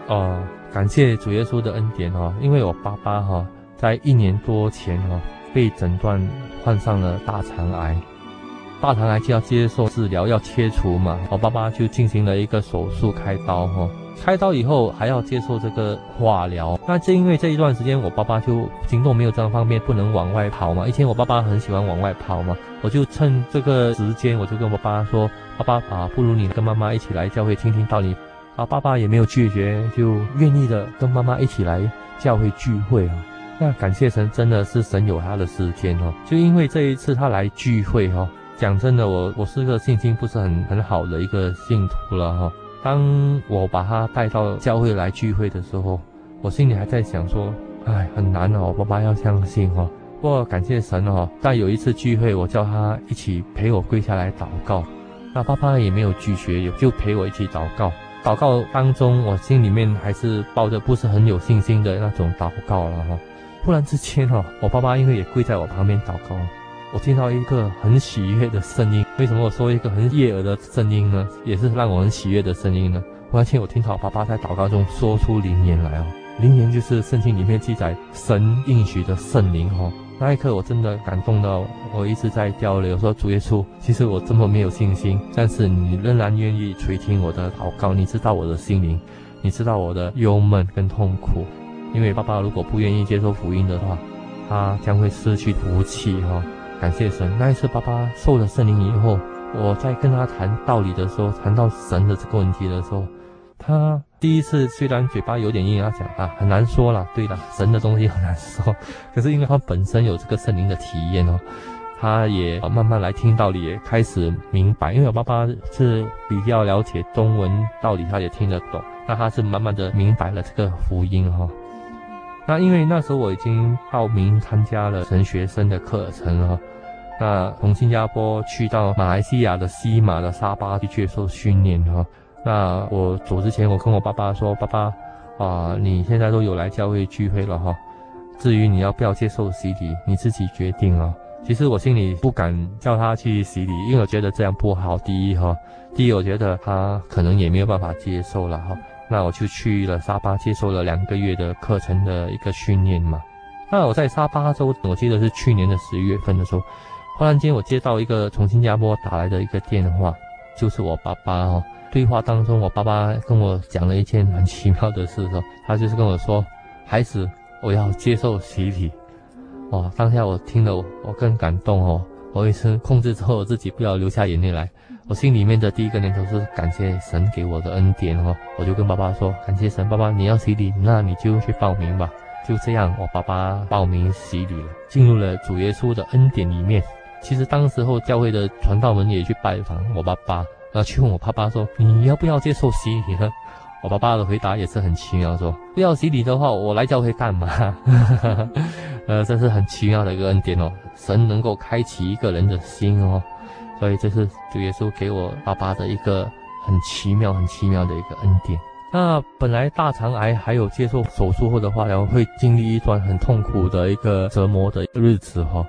哦、感谢主耶稣的恩典、哦，因为我爸爸哈。在一年多前哦，被诊断患上了大肠癌，大肠癌就要接受治疗，要切除嘛。我爸爸就进行了一个手术，开刀哈。开刀以后还要接受这个化疗。那正因为这一段时间，我爸爸就行动没有这样方便，不能往外跑嘛。以前我爸爸很喜欢往外跑嘛，我就趁这个时间，我就跟我爸爸说：“爸爸啊，不如你跟妈妈一起来教会听听道理。”啊，爸爸也没有拒绝，就愿意的跟妈妈一起来教会聚会啊。那感谢神，真的是神有他的时间哦。就因为这一次他来聚会哈，讲真的，我我是个信心不是很很好的一个信徒了哈。当我把他带到教会来聚会的时候，我心里还在想说，哎，很难哦，我爸爸要相信哦。不过感谢神哦，但有一次聚会，我叫他一起陪我跪下来祷告，那爸爸也没有拒绝，也就陪我一起祷告。祷告当中，我心里面还是抱着不是很有信心的那种祷告了哈。忽然之间哈，我爸爸因为也跪在我旁边祷告，我听到一个很喜悦的声音。为什么我说一个很悦耳的声音呢？也是让我很喜悦的声音呢？忽然间我听到爸爸在祷告中说出灵言来哦，灵言就是圣经里面记载神应许的圣灵哈。那一刻我真的感动到，我一直在交流说主耶稣，其实我这么没有信心，但是你仍然愿意垂听我的祷告，你知道我的心灵，你知道我的忧闷跟痛苦。因为爸爸如果不愿意接受福音的话，他将会失去福气哈。感谢神，那一次爸爸受了圣灵以后，我在跟他谈道理的时候，谈到神的这个问题的时候，他第一次虽然嘴巴有点硬，要讲啊很难说了，对的，神的东西很难说。可是因为他本身有这个圣灵的体验哦，他也慢慢来听道理，也开始明白。因为我爸爸是比较了解中文道理，他也听得懂，那他是慢慢的明白了这个福音哈。那因为那时候我已经报名参加了神学生的课程了，那从新加坡去到马来西亚的西马的沙巴去接受训练哈。那我走之前，我跟我爸爸说：“爸爸，啊，你现在都有来教会聚会了哈，至于你要不要接受洗礼，你自己决定啊。”其实我心里不敢叫他去洗礼，因为我觉得这样不好。第一哈，第一我觉得他可能也没有办法接受了哈。那我就去了沙巴，接受了两个月的课程的一个训练嘛。那我在沙巴州，我记得是去年的十一月份的时候，忽然间我接到一个从新加坡打来的一个电话，就是我爸爸哦。对话当中，我爸爸跟我讲了一件很奇妙的事，说他就是跟我说：“孩子，我要接受洗礼。”哦，当下我听了，我更感动哦。我一直控制之后，我自己不要流下眼泪来。我心里面的第一个念头是感谢神给我的恩典哦，我就跟爸爸说：“感谢神，爸爸你要洗礼，那你就去报名吧。”就这样，我爸爸报名洗礼了，进入了主耶稣的恩典里面。其实当时候教会的传道们也去拜访我爸爸，然后去问我爸爸说：“你要不要接受洗礼呢？”我爸爸的回答也是很奇妙，说：“不要洗礼的话，我来教会干嘛？” 呃，这是很奇妙的一个恩典哦，神能够开启一个人的心哦。所以这是主耶稣给我爸爸的一个很奇妙、很奇妙的一个恩典。那本来大肠癌还有接受手术后的化疗，会经历一段很痛苦的一个折磨的日子哈。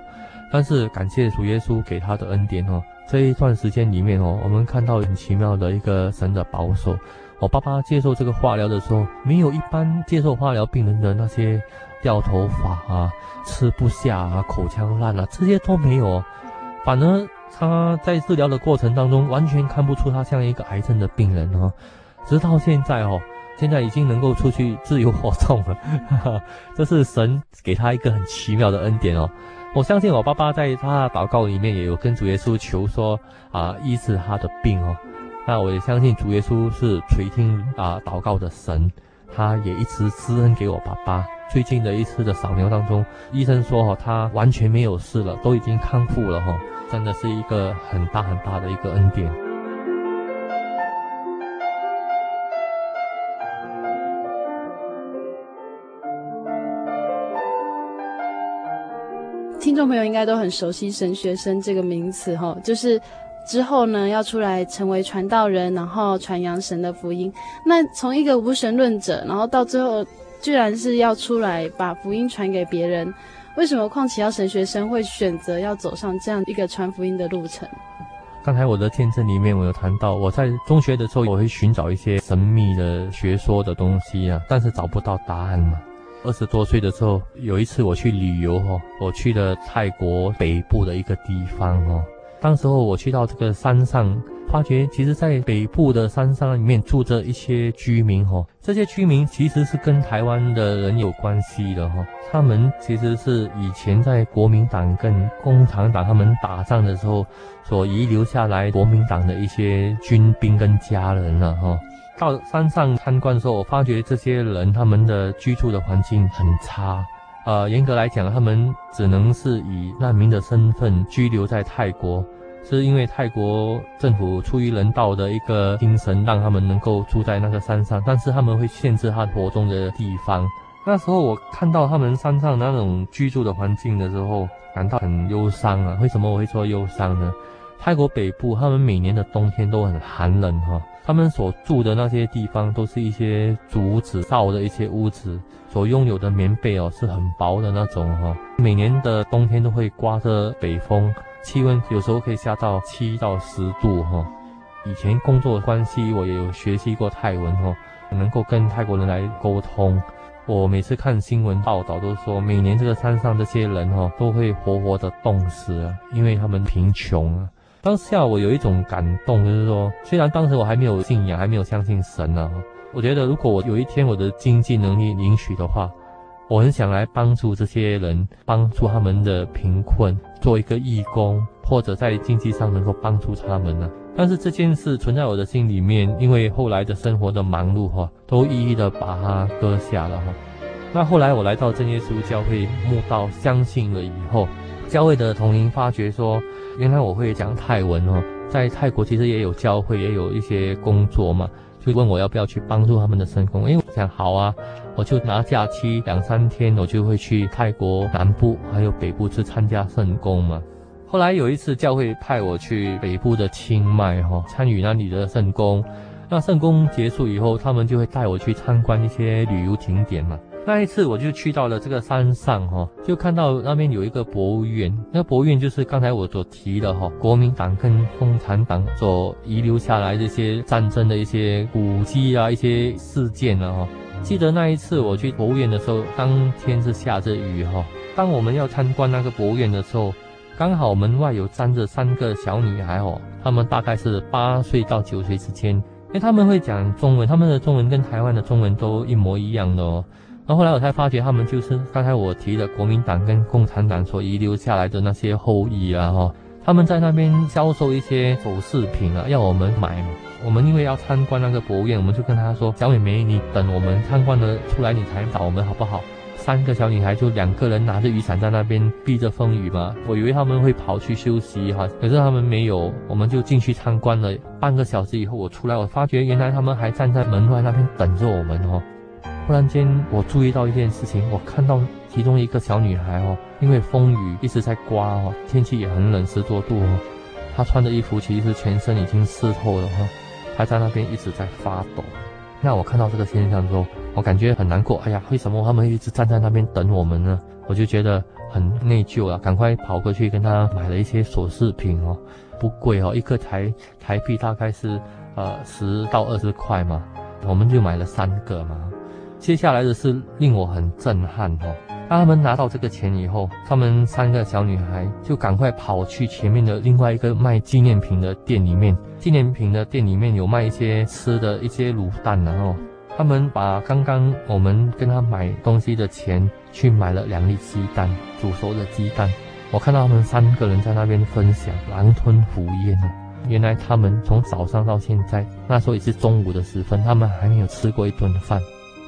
但是感谢主耶稣给他的恩典哦，这一段时间里面哦，我们看到很奇妙的一个神的保守。我爸爸接受这个化疗的时候，没有一般接受化疗病人的那些掉头发啊、吃不下啊、口腔烂啊，这些都没有，反而。他在治疗的过程当中，完全看不出他像一个癌症的病人哦。直到现在哦，现在已经能够出去自由活动了，哈哈，这是神给他一个很奇妙的恩典哦。我相信我爸爸在他的祷告里面也有跟主耶稣求说啊，医治他的病哦。那我也相信主耶稣是垂听啊祷告的神，他也一直施恩给我爸爸。最近的一次的扫描当中，医生说哈，他完全没有事了，都已经康复了哈。真的是一个很大很大的一个恩典。众朋友应该都很熟悉神学生这个名词哈，就是之后呢要出来成为传道人，然后传扬神的福音。那从一个无神论者，然后到最后居然是要出来把福音传给别人。为什么况且要神学生会选择要走上这样一个传福音的路程？刚才我的见证里面，我有谈到，我在中学的时候，我会寻找一些神秘的学说的东西啊，但是找不到答案嘛。二十多岁的时候，有一次我去旅游哦，我去了泰国北部的一个地方哦。当时候我去到这个山上，发觉其实在北部的山上里面住着一些居民哈，这些居民其实是跟台湾的人有关系的哈，他们其实是以前在国民党跟共产党他们打仗的时候所遗留下来国民党的一些军兵跟家人了哈。到山上参观的时候，我发觉这些人他们的居住的环境很差。呃，严格来讲，他们只能是以难民的身份居留在泰国，是因为泰国政府出于人道的一个精神，让他们能够住在那个山上，但是他们会限制他活动的地方。那时候我看到他们山上那种居住的环境的时候，感到很忧伤啊。为什么我会说忧伤呢？泰国北部他们每年的冬天都很寒冷哈，他们所住的那些地方都是一些竹子造的一些屋子，所拥有的棉被哦是很薄的那种、哦。每年的冬天都会刮着北风，气温有时候可以下到七到十度哈、以前工作的关系，我也有学习过泰文哈、哦，能够跟泰国人来沟通。我每次看新闻报道都说，每年这个山上这些人哈、哦、都会活活的冻死啊，因为他们贫穷啊。当下我有一种感动，就是说，虽然当时我还没有信仰，还没有相信神呢、啊，我觉得如果我有一天我的经济能力允许的话，我很想来帮助这些人，帮助他们的贫困，做一个义工，或者在经济上能够帮助他们呢、但是这件事存在我的心里面，因为后来的生活的忙碌哈，都一一的把它搁下了哈。那后来我来到正耶稣教会慕道，相信了以后。教会的同龄发觉说，原来我会讲泰文哦，在泰国其实也有教会，也有一些工作嘛，就问我要不要去帮助他们的圣工。因为我想好啊，我就拿假期两三天，我就会去泰国南部还有北部去参加圣工嘛。后来有一次教会派我去北部的清迈哈，参与那里的圣工。那圣工结束以后，他们就会带我去参观一些旅游景点嘛。那一次我就去到了这个山上哈，就看到那边有一个博物院，那博物院就是刚才我所提的哈，国民党跟共产党所遗留下来这些战争的一些古迹啊，一些事件啊哈。记得那一次我去博物院的时候，当天是下着雨哈。当我们要参观那个博物院的时候，刚好门外有站着三个小女孩哦，她们大概是八岁到九岁之间，因为他们会讲中文，他们的中文跟台湾的中文都一模一样的哦。然后后来我才发觉，他们就是刚才我提的国民党跟共产党所遗留下来的那些后裔啊，哈，他们在那边销售一些首饰品啊，要我们买嘛。我们因为要参观那个博物院，我们就跟他说：“小美眉，你等我们参观了出来，你才找我们好不好？”三个小女孩就两个人拿着雨伞在那边避着风雨嘛。我以为他们会跑去休息哈，可是他们没有，我们就进去参观了。半个小时以后，我出来，我发觉原来他们还站在门外那边等着我们哦。突然间，我注意到一件事情，我看到其中一个小女孩哦，因为风雨一直在刮哦，天气也很冷，十多度哦，她穿的衣服其实全身已经湿透了哈，还在那边一直在发抖。那我看到这个现象之后，我感觉很难过。哎呀，为什么他们一直站在那边等我们呢？我就觉得很内疚啊，赶快跑过去跟她买了一些首饰品哦，不贵哦，一个台台币大概是呃十到二十块嘛，我们就买了三个嘛。接下来的是令我很震撼哦。当他们拿到这个钱以后，他们三个小女孩就赶快跑去前面的另外一个卖纪念品的店里面。纪念品的店里面有卖一些吃的一些卤蛋，然后他们把刚刚我们跟他买东西的钱去买了两粒鸡蛋，煮熟的鸡蛋。我看到他们三个人在那边分享，狼吞虎咽啊。原来他们从早上到现在，那时候也是中午的时分，他们还没有吃过一顿饭。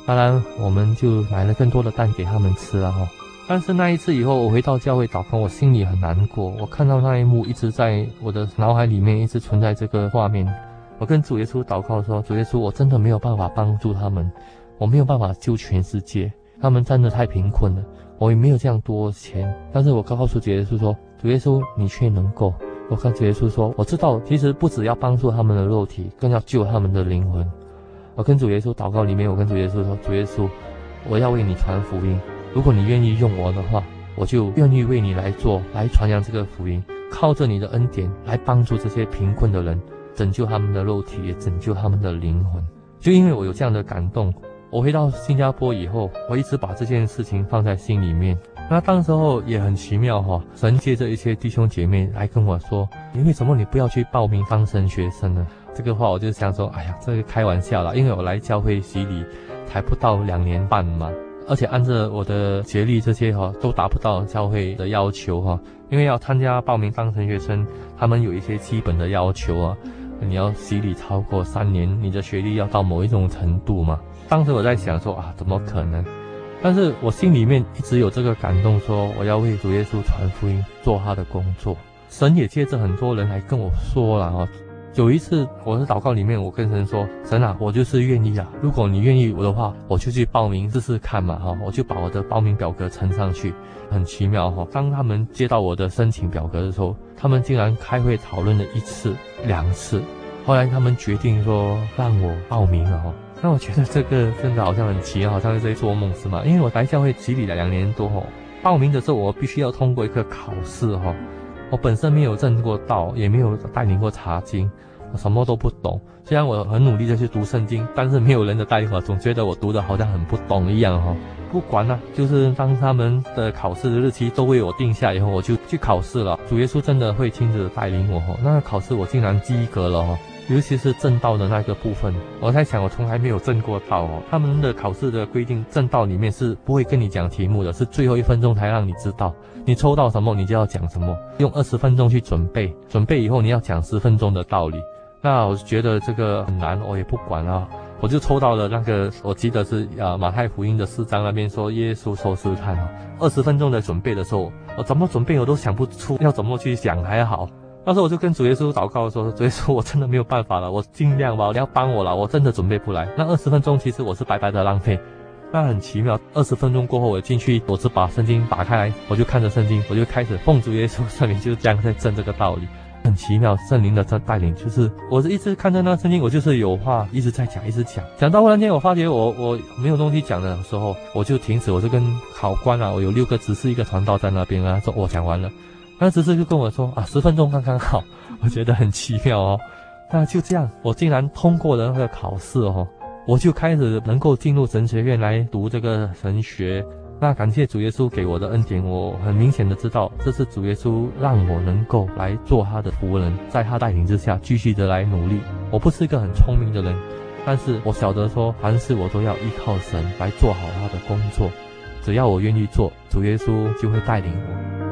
当然，我们就买了更多的蛋给他们吃了哈。但是那一次以后，我回到教会祷告，我心里很难过。我看到那一幕一直在我的脑海里面，一直存在这个画面。我跟主耶稣祷告说：“主耶稣，我真的没有办法帮助他们，我没有办法救全世界，他们真的太贫困了。我也没有这样多钱。但是我告诉主耶稣说：主耶稣，你却能够。我跟主耶稣说，我知道，其实不只要帮助他们的肉体，更要救他们的灵魂。”我跟主耶稣祷告里面，我跟主耶稣说：“主耶稣，我要为你传福音。如果你愿意用我的话，我就愿意为你来做，来传扬这个福音。靠着你的恩典来帮助这些贫困的人，拯救他们的肉体，也拯救他们的灵魂。就因为我有这样的感动，我回到新加坡以后，我一直把这件事情放在心里面。那当时候也很奇妙哈，神借着一些弟兄姐妹来跟我说：你为什么你不要去报名当神学生呢？”这个话我就想说，哎呀，这个开玩笑啦，因为我来教会洗礼才不到两年半嘛，而且按照我的学历这些哈，都达不到教会的要求哈，因为要参加报名当神学生，他们有一些基本的要求啊，你要洗礼超过三年，你的学历要到某一种程度嘛。当时我在想说啊，怎么可能？但是我心里面一直有这个感动，说我要为主耶稣传福音，做他的工作。神也借着很多人来跟我说了哈。有一次，我的祷告里面，我跟神说：“神啊，我就是愿意啊！如果你愿意我的话，我就去报名试试看嘛，哈！我就把我的报名表格呈上去。很奇妙哈！当他们接到我的申请表格的时候，他们竟然开会讨论了一次、两次，后来他们决定说让我报名了哦。那我觉得这个真的好像很奇，好像是在做梦是吗？因为我来教会洗礼了两年多哦，报名的时候我必须要通过一个考试哈。我本身没有证过道，也没有带领过查经，我什么都不懂。虽然我很努力的去读圣经，但是没有人的带领，我总觉得我读的好像很不懂一样哈。不管了，就是当他们的考试的日期都为我定下以后，我就去考试了。主耶稣真的会亲自带领我哈。那个考试我竟然及格了哈，尤其是证道的那个部分，我在想我从来没有证过道哦。他们的考试的规定，证道里面是不会跟你讲题目的，是最后一分钟才让你知道。你抽到什么，你就要讲什么，用二十分钟去准备，准备以后你要讲十分钟的道理。那我觉得这个很难，我也不管啊，我就抽到了那个，我记得是啊马太福音的四章那边说耶稣受试探啊，二十分钟的准备的时候，我怎么准备我都想不出要怎么去讲还好。那时候我就跟主耶稣祷告说，主耶稣我真的没有办法了，我尽量吧，你要帮我了，我真的准备不来。那二十分钟其实我是白白的浪费。那很奇妙，二十分钟过后，我进去，我是把圣经打开来，我就看着圣经，我就开始奉主耶稣圣名，就这样在证这个道理。很奇妙，圣灵的这带领，就是我是一直看着那圣经，我就是有话一直在讲，一直讲，讲到忽然间，我发觉我我没有东西讲的时候，我就停止，我就跟考官啊，我有六个执事，一个传道在那边啊，说我讲完了，那执事就跟我说啊，十分钟刚刚好，我觉得很奇妙哦。那就这样，我竟然通过了那个考试哦。我就开始能够进入神学院来读这个神学，那感谢主耶稣给我的恩典，我很明显的知道这是主耶稣让我能够来做他的仆人，在他带领之下继续的来努力。我不是一个很聪明的人，但是我晓得说凡事我都要依靠神来做好他的工作，只要我愿意做，主耶稣就会带领我。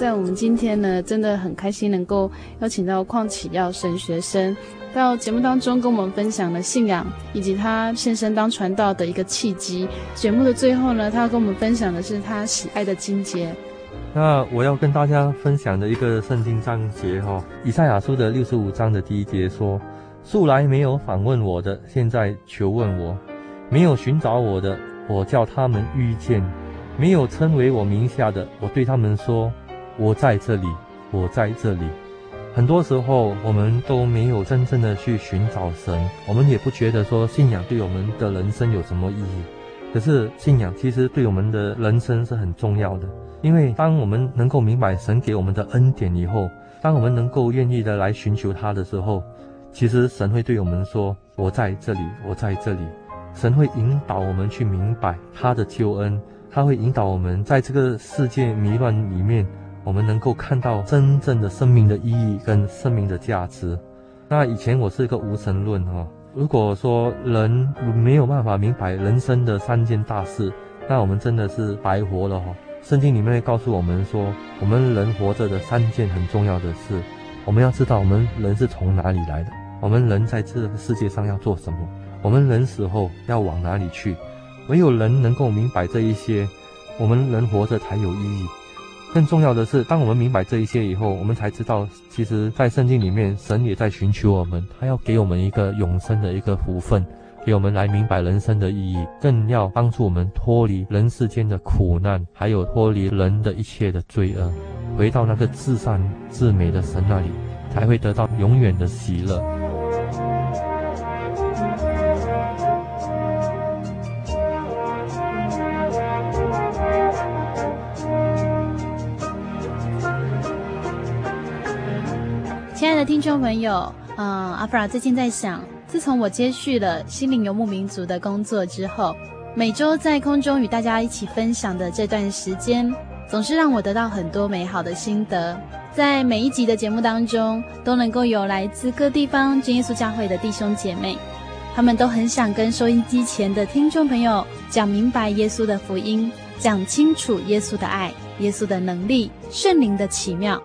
在我们今天呢，真的很开心能够邀请到邝启耀神学生到节目当中跟我们分享了信仰以及他献身当传道的一个契机。节目的最后呢，他要跟我们分享的是他喜爱的经节。那我要跟大家分享的一个圣经章节哈，以赛亚书的六十五章的第一节说：“素来没有访问我的，现在求问我；没有寻找我的，我叫他们遇见；没有称为我名下的，我对他们说。”我在这里，我在这里。很多时候，我们都没有真正的去寻找神，我们也不觉得说信仰对我们的人生有什么意义。可是，信仰其实对我们的人生是很重要的，因为当我们能够明白神给我们的恩典以后，当我们能够愿意的来寻求他的时候，其实神会对我们说：“我在这里，我在这里。”神会引导我们去明白他的救恩，他会引导我们在这个世界迷乱里面。我们能够看到真正的生命的意义跟生命的价值。那以前我是一个无神论哈，如果说人没有办法明白人生的三件大事，那我们真的是白活了哈。圣经里面告诉我们说，我们人活着的三件很重要的事，我们要知道我们人是从哪里来的，我们人在这个世界上要做什么，我们人死后要往哪里去。唯有人能够明白这一些，我们人活着才有意义。更重要的是，当我们明白这一些以后，我们才知道，其实，在圣经里面，神也在寻求我们，他要给我们一个永生的一个福分，给我们来明白人生的意义，更要帮助我们脱离人世间的苦难，还有脱离人的一切的罪恶，回到那个至善至美的神那里，才会得到永远的喜乐。听众朋友，嗯，阿弗拉最近在想，自从我接续了心灵游牧民族的工作之后，每周在空中与大家一起分享的这段时间，总是让我得到很多美好的心得。在每一集的节目当中，都能够有来自各地方真耶稣教会的弟兄姐妹，他们都很想跟收音机前的听众朋友讲明白耶稣的福音，讲清楚耶稣的爱、耶稣的能力、圣灵的奇妙。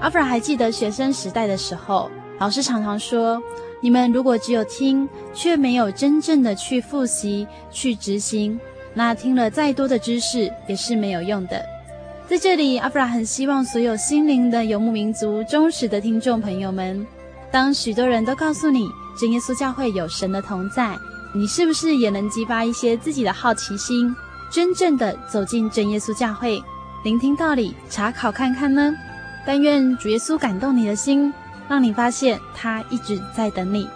阿弗拉还记得学生时代的时候，老师常常说：“你们如果只有听，却没有真正的去复习、去执行，那听了再多的知识也是没有用的。”在这里，阿弗拉很希望所有心灵的游牧民族忠实的听众朋友们，当许多人都告诉你真耶稣教会有神的同在，你是不是也能激发一些自己的好奇心，真正的走进真耶稣教会，聆听道理，查考看看呢？但愿主耶稣感动你的心，让你发现他一直在等你。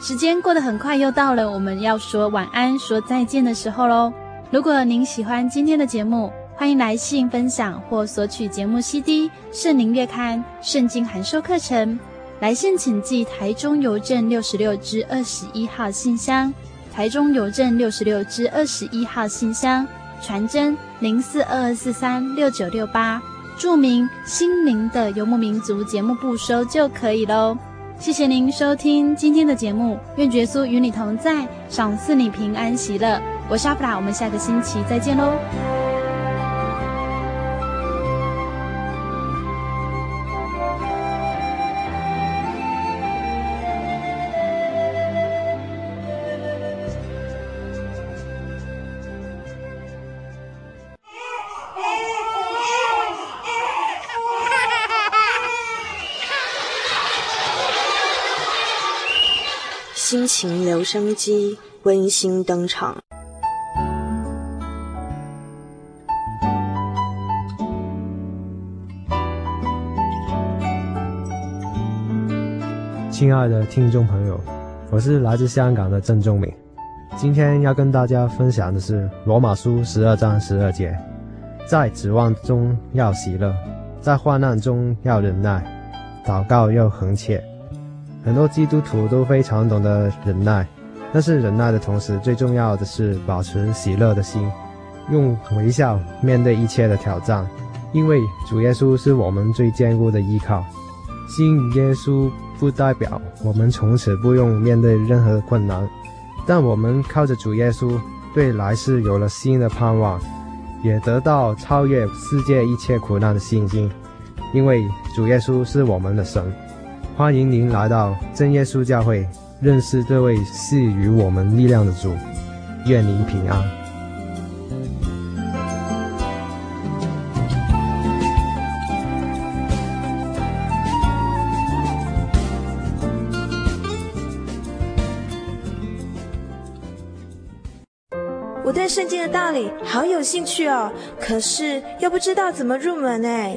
时间过得很快，又到了我们要说晚安、说再见的时候喽。如果您喜欢今天的节目，欢迎来信分享或索取节目 CD、圣灵月刊、圣经函授课程。来信请寄台中邮政六十六支二十一号信箱，台中邮政六十六支二十一号信箱，传真零四二二四三六九六八，著名“心灵的游牧民族”节目不收就可以喽。谢谢您收听今天的节目，愿耶稣与你同在，赏赐你平安喜乐。我是阿布拉，我们下个星期再见喽。情留声机温馨登场。亲爱的听众朋友，我是来自香港的郑仲敏，今天要跟大家分享的是罗马书十二章十二节，在指望中要喜乐，在患难中要忍耐，祷告要恒切。很多基督徒都非常懂得忍耐，但是忍耐的同时，最重要的是保持喜乐的心，用微笑面对一切的挑战，因为主耶稣是我们最坚固的依靠。信耶稣不代表我们从此不用面对任何困难，但我们靠着主耶稣，对来世有了新的盼望，也得到超越世界一切苦难的信心，因为主耶稣是我们的神。欢迎您来到真耶稣教会，认识这位赐予我们力量的主。愿您平安。我对圣经的道理好有兴趣哦，可是又不知道怎么入门哎。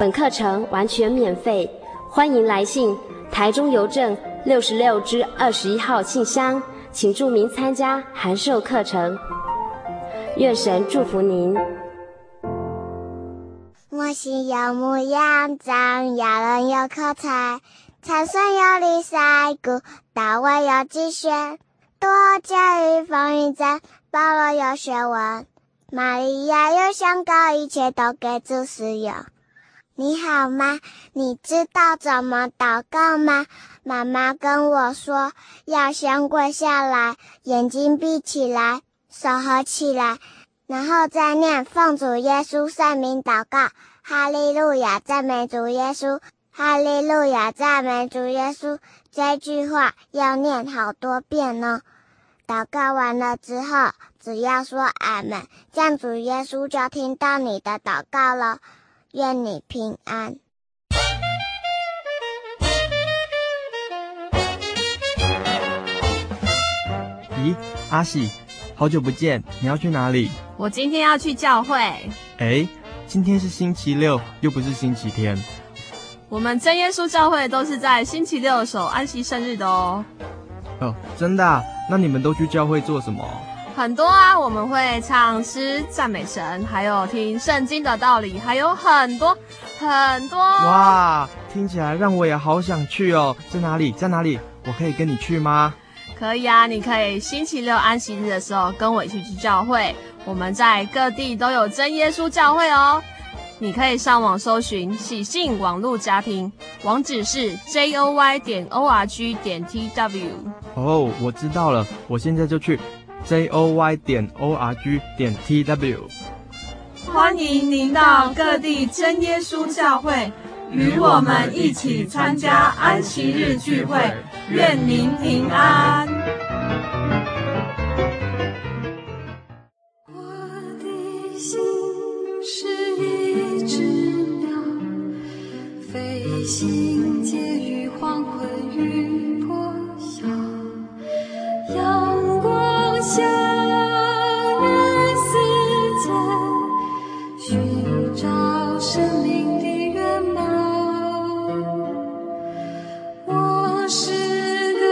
本课程完全免费，欢迎来信台中邮政六十六支二十一号信箱，请注明参加函授课程。愿神祝福您。我心有牧羊长，羊人有口才，参孙有李赛谷，大卫有击拳，多加与风云战，保罗有学问，玛利亚有香膏，一切都给主使用。你好吗？你知道怎么祷告吗？妈妈跟我说，要先跪下来，眼睛闭起来，手合起来，然后再念奉主耶稣圣名祷告。哈利路亚，赞美主耶稣！哈利路亚，赞美主耶稣！这句话要念好多遍呢。祷告完了之后，只要说阿门，这样主耶稣就听到你的祷告了。愿你平安。咦，阿喜，好久不见，你要去哪里？我今天要去教会。哎，今天是星期六，又不是星期天。我们真耶稣教会都是在星期六守安息生日的哦。哦，真的啊？那你们都去教会做什么？很多啊，我们会唱诗赞美神，还有听圣经的道理，还有很多很多。哇，听起来让我也好想去哦！在哪里？在哪里？我可以跟你去吗？可以啊，你可以星期六安息日的时候跟我一起去教会。我们在各地都有真耶稣教会哦。你可以上网搜寻喜信网络家庭，网址是 j o y 点 o r g 点 t w。哦，我知道了，我现在就去。J o y 点 o r g 点 t w。欢迎您到各地真耶稣教会，与我们一起参加安息日聚会。愿您平安。我的心是一只鸟，飞行介于黄昏流年似箭寻找生命的原貌我是个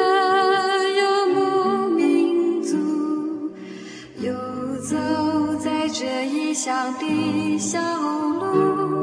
游牧民族游走在这异乡的小路。